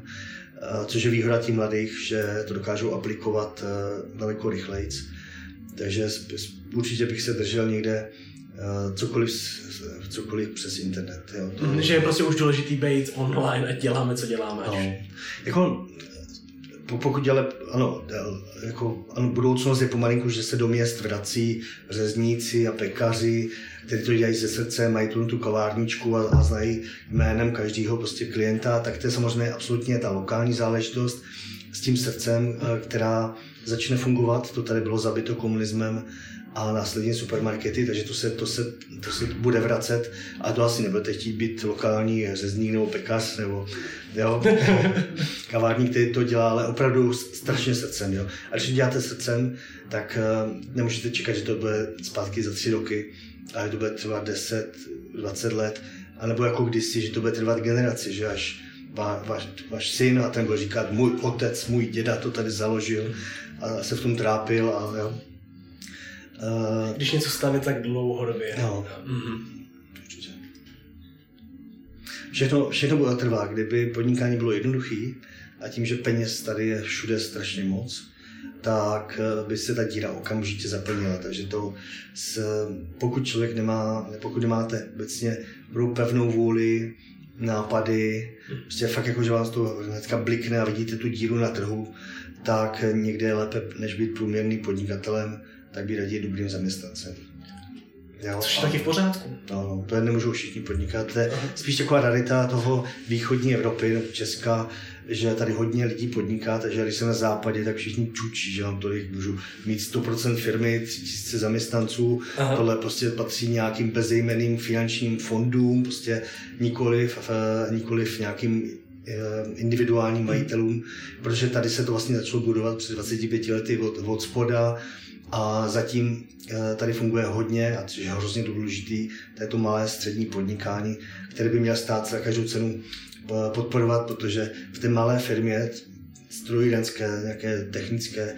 A, což je výhoda tím mladých, že to dokážou aplikovat daleko rychleji. Takže určitě bych se držel někde uh, cokoliv, cokoliv přes internet. Jo. To, mm, že je prostě už důležitý být online a děláme, co děláme. No. Jako, pokud ale, ano, jako, ano, budoucnost je pomalinku, že se do měst vrací řezníci a pekaři, kteří to dělají ze srdce, mají tu, tu kavárničku a, a znají jménem každého prostě klienta, tak to je samozřejmě absolutně ta lokální záležitost s tím srdcem, eh, která začne fungovat. To tady bylo zabito komunismem a následně supermarkety, takže to se, to se, to se bude vracet a to asi nebudete chtít být lokální řezník nebo pekař nebo jo, kavárník, který to dělá, ale opravdu strašně srdcem. Jo. A když děláte srdcem, tak uh, nemůžete čekat, že to bude zpátky za tři roky, ale to bude trvat 10, 20 let, anebo jako kdysi, že to bude trvat generaci, že až váš, váš syn a ten bude říkat, můj otec, můj děda to tady založil a se v tom trápil a jo. Uh, Když něco stavit tak dlouhodobě. No. Mm-hmm. Určitě. Všechno, všechno bude trvá. Kdyby podnikání bylo jednoduché a tím, že peněz tady je všude strašně moc, tak eh, by se ta díra okamžitě zaplnila. Takže to, s, pokud člověk nemá, pokud nemáte obecně pevnou vůli, nápady, prostě fakt jako, že vás to hnedka blikne a vidíte tu díru na trhu, tak někde je lépe, než být průměrný podnikatelem, tak být raději dobrým zaměstnancem. Jo, Což je taky v pořádku. No, no, to nemůžou všichni podnikat. To je spíš taková rarita toho východní Evropy, Česka, že tady hodně lidí podniká, takže když jsem na západě, tak všichni čučí, že mám tolik, můžu mít 100% firmy, 3000 zaměstnanců, Aha. tohle prostě patří nějakým bezejmeným finančním fondům, prostě nikoliv, eh, nikoliv nějakým eh, individuálním majitelům, protože tady se to vlastně začalo budovat před 25 lety od, od spoda, a zatím eh, tady funguje hodně, a což je hrozně důležitý, to je to malé střední podnikání, které by mělo stát za každou cenu podporovat, protože v té malé firmě strojírenské, nějaké technické,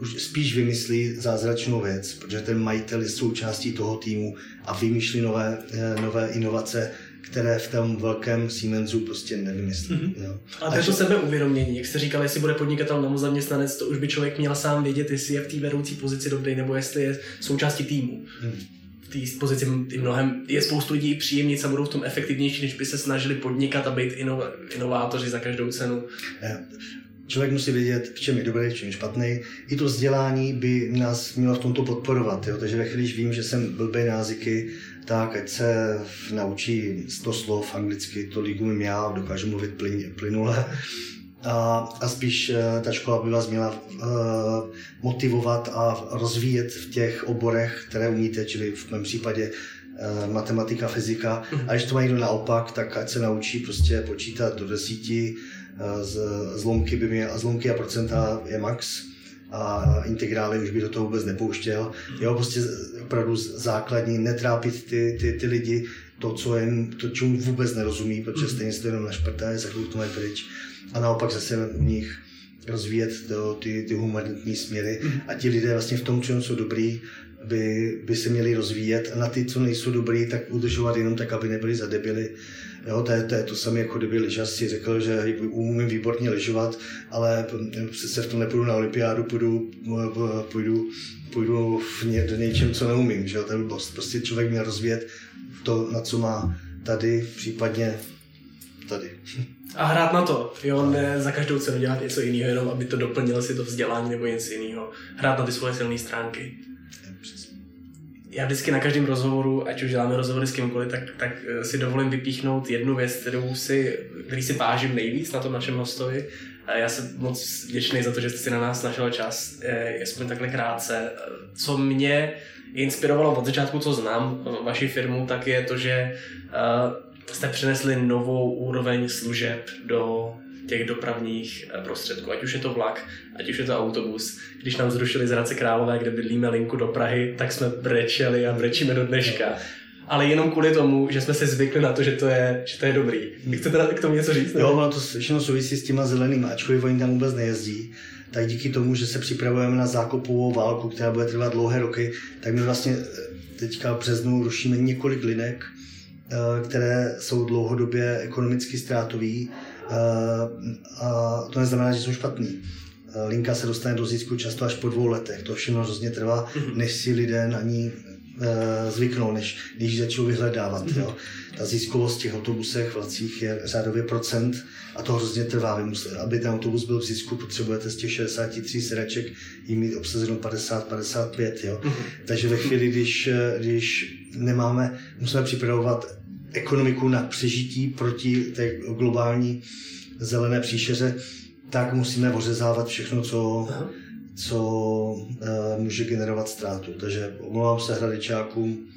už spíš vymyslí zázračnou věc, protože ten majitel je součástí toho týmu a vymýšlí nové, eh, nové inovace, které v tom velkém Siemensu prostě nevymyslí. Mm-hmm. Jo. A to je to sebeuvědomění, jak jste říkal, jestli bude podnikatel nebo zaměstnanec, to už by člověk měl sám vědět, jestli je v té vedoucí pozici dobrý, nebo jestli je součástí týmu. Mm. Té pozici mnohem, je spoustu lidí příjemnic a budou v tom efektivnější, než by se snažili podnikat a být inov, inovátoři za každou cenu. Člověk musí vědět, v čem je dobrý, v čem je špatný. I to vzdělání by nás mělo v tomto podporovat. Jo? Takže ve chvíli, když vím, že jsem blbý na jazyky, tak ať se naučí 100 slov anglicky, tolik umím já, dokážu mluvit plyn, plynule. A, a spíš eh, ta škola by vás měla uh, motivovat a rozvíjet v těch oborech, které umíte, čili v mém případě matematika, fyzika. A když to má někdo naopak, tak ať se naučí prostě počítat do desíti, z, zlomky, by měl, zlomky a procenta je max a integrály už by do toho vůbec nepouštěl. Jo, prostě opravdu základní, netrápit ty, ty, ty lidi, to, co jen, to, čemu vůbec nerozumí, protože stejně se to jenom našprtají, za chvíli to mají pryč. A naopak zase u nich rozvíjet to, ty, ty humanitní směry a ti lidé vlastně v tom, čem jsou dobrý, by, by se měli rozvíjet a na ty, co nejsou dobrý, tak udržovat jenom tak, aby nebyli zadebili. Jo, to, je, to je to samé, jako kdyby lyžař si řekl, že umím výborně lyžovat, ale se v tom nepůjdu na olympiádu, půjdu, půjdu, půjdu v ně, do něčem, co neumím. Že jo? To je blbost. Prostě člověk měl rozvíjet to, na co má tady, případně tady. A hrát na to, jo, ne za každou cenu dělat něco jiného, jenom aby to doplnilo si to vzdělání nebo něco jiného. Hrát na ty svoje silné stránky já vždycky na každém rozhovoru, ať už děláme rozhovory s kýmkoliv, tak, tak eh, si dovolím vypíchnout jednu věc, kterou si, který si vážím nejvíc na tom našem hostovi. Já jsem moc vděčný za to, že jste si na nás našel čas, aspoň takhle krátce. Co mě inspirovalo od začátku, co znám vaši firmu, tak je to, že eh, jste přinesli novou úroveň služeb do těch dopravních eh, prostředků, ať už je to vlak, ať už je to autobus. Když nám zrušili z Hradce Králové, kde bydlíme linku do Prahy, tak jsme brečeli a brečíme do dneška. Ale jenom kvůli tomu, že jsme se zvykli na to, že to je, že to je dobrý. Vy chcete k tomu něco říct? Jo, ono to všechno souvisí s těma zelenými, ačkoliv oni tam vůbec nejezdí tak díky tomu, že se připravujeme na zákopovou válku, která bude trvat dlouhé roky, tak my vlastně eh, teďka v březnu rušíme několik linek, které jsou dlouhodobě ekonomicky ztrátový a to neznamená, že jsou špatný. Linka se dostane do zisku často až po dvou letech. To všechno hrozně trvá, mhm. než si lidé na ní zvyknou, než když začnou vyhledávat. Jo. Ta ziskovost v těch autobusech, vlacích je řádově procent a to hrozně trvá. Vy musíte, aby ten autobus byl v zisku, potřebujete z těch 63 sedaček jim mít obsazeno 50-55. Jo. Mhm. Takže ve chvíli, když, když nemáme, musíme připravovat ekonomiku na přežití proti té globální zelené příšeře, tak musíme ořezávat všechno, co, co uh, může generovat ztrátu. Takže omlouvám se hradičákům.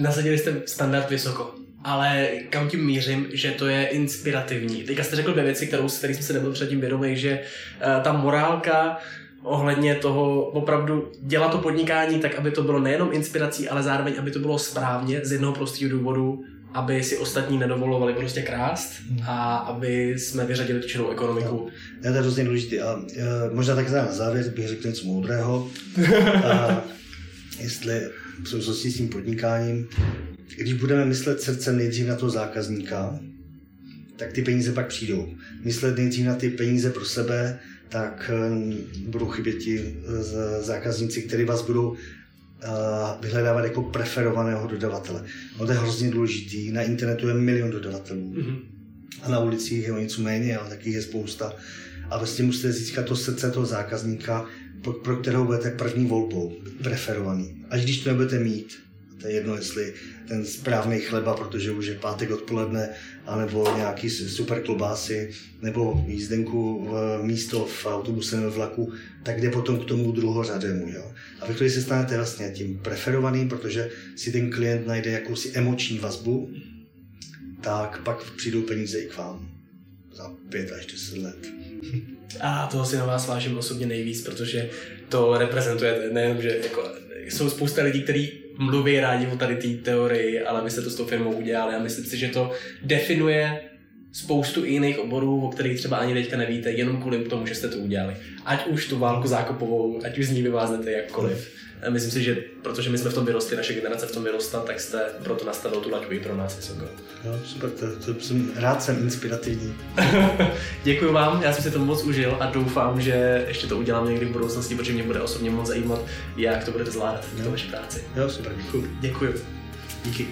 Nasadili jste standard vysoko, ale kam tím mířím, že to je inspirativní. Teďka jste řekl dvě věci, kterou, který jsme se nebyl předtím vědomý, že uh, ta morálka ohledně toho opravdu dělat to podnikání tak, aby to bylo nejenom inspirací, ale zároveň, aby to bylo správně z jednoho prostého důvodu, aby si ostatní nedovolovali prostě krást a aby jsme vyřadili tu činnou ekonomiku. No, to je hrozně důležité. A, a možná tak na závěr bych řekl něco moudrého. A, jestli v souvislosti s tím podnikáním, když budeme myslet srdcem nejdřív na toho zákazníka, tak ty peníze pak přijdou. Myslet nejdřív na ty peníze pro sebe, tak eh, budou chybět ti eh, zákazníci, kteří vás budou vyhledávat jako preferovaného dodavatele. No to je hrozně důležitý. Na internetu je milion dodavatelů. Mm-hmm. A na ulicích je o něco méně, ale taky je spousta. A vlastně musíte získat to srdce toho zákazníka, pro kterého budete první volbou, preferovaný. Až když to nebudete mít, to je jedno, jestli ten správný chleba, protože už je pátek odpoledne, anebo nějaký super klobásy, nebo jízdenku v místo v autobuse nebo vlaku, tak jde potom k tomu druhořadému. Jo? A vy, když se stanete vlastně tím preferovaným, protože si ten klient najde jakousi emoční vazbu, tak pak přijdou peníze i k vám za pět až deset let. A toho si na vás vážím osobně nejvíc, protože to reprezentujete nejenom, že jako jsou spousta lidí, kteří mluví rádi o tady té teorii, ale vy jste to s tou firmou udělali a myslím si, že to definuje spoustu jiných oborů, o kterých třeba ani teďka nevíte, jenom kvůli tomu, že jste to udělali. Ať už tu válku zákopovou, ať už z ní vyváznete jakkoliv. Myslím si, že protože my jsme v tom vyrostli, naše generace v tom vyrostla, tak jste proto nastavil tu laťku i pro nás vysoko. Jo, super, to, to jsem, rád jsem inspirativní. Děkuji vám, já jsem si to moc užil a doufám, že ještě to udělám někdy v budoucnosti, protože mě bude osobně moc zajímat, jak to budete zvládat v vaší práci. Jo, super, děkuji. Děkuji. Díky.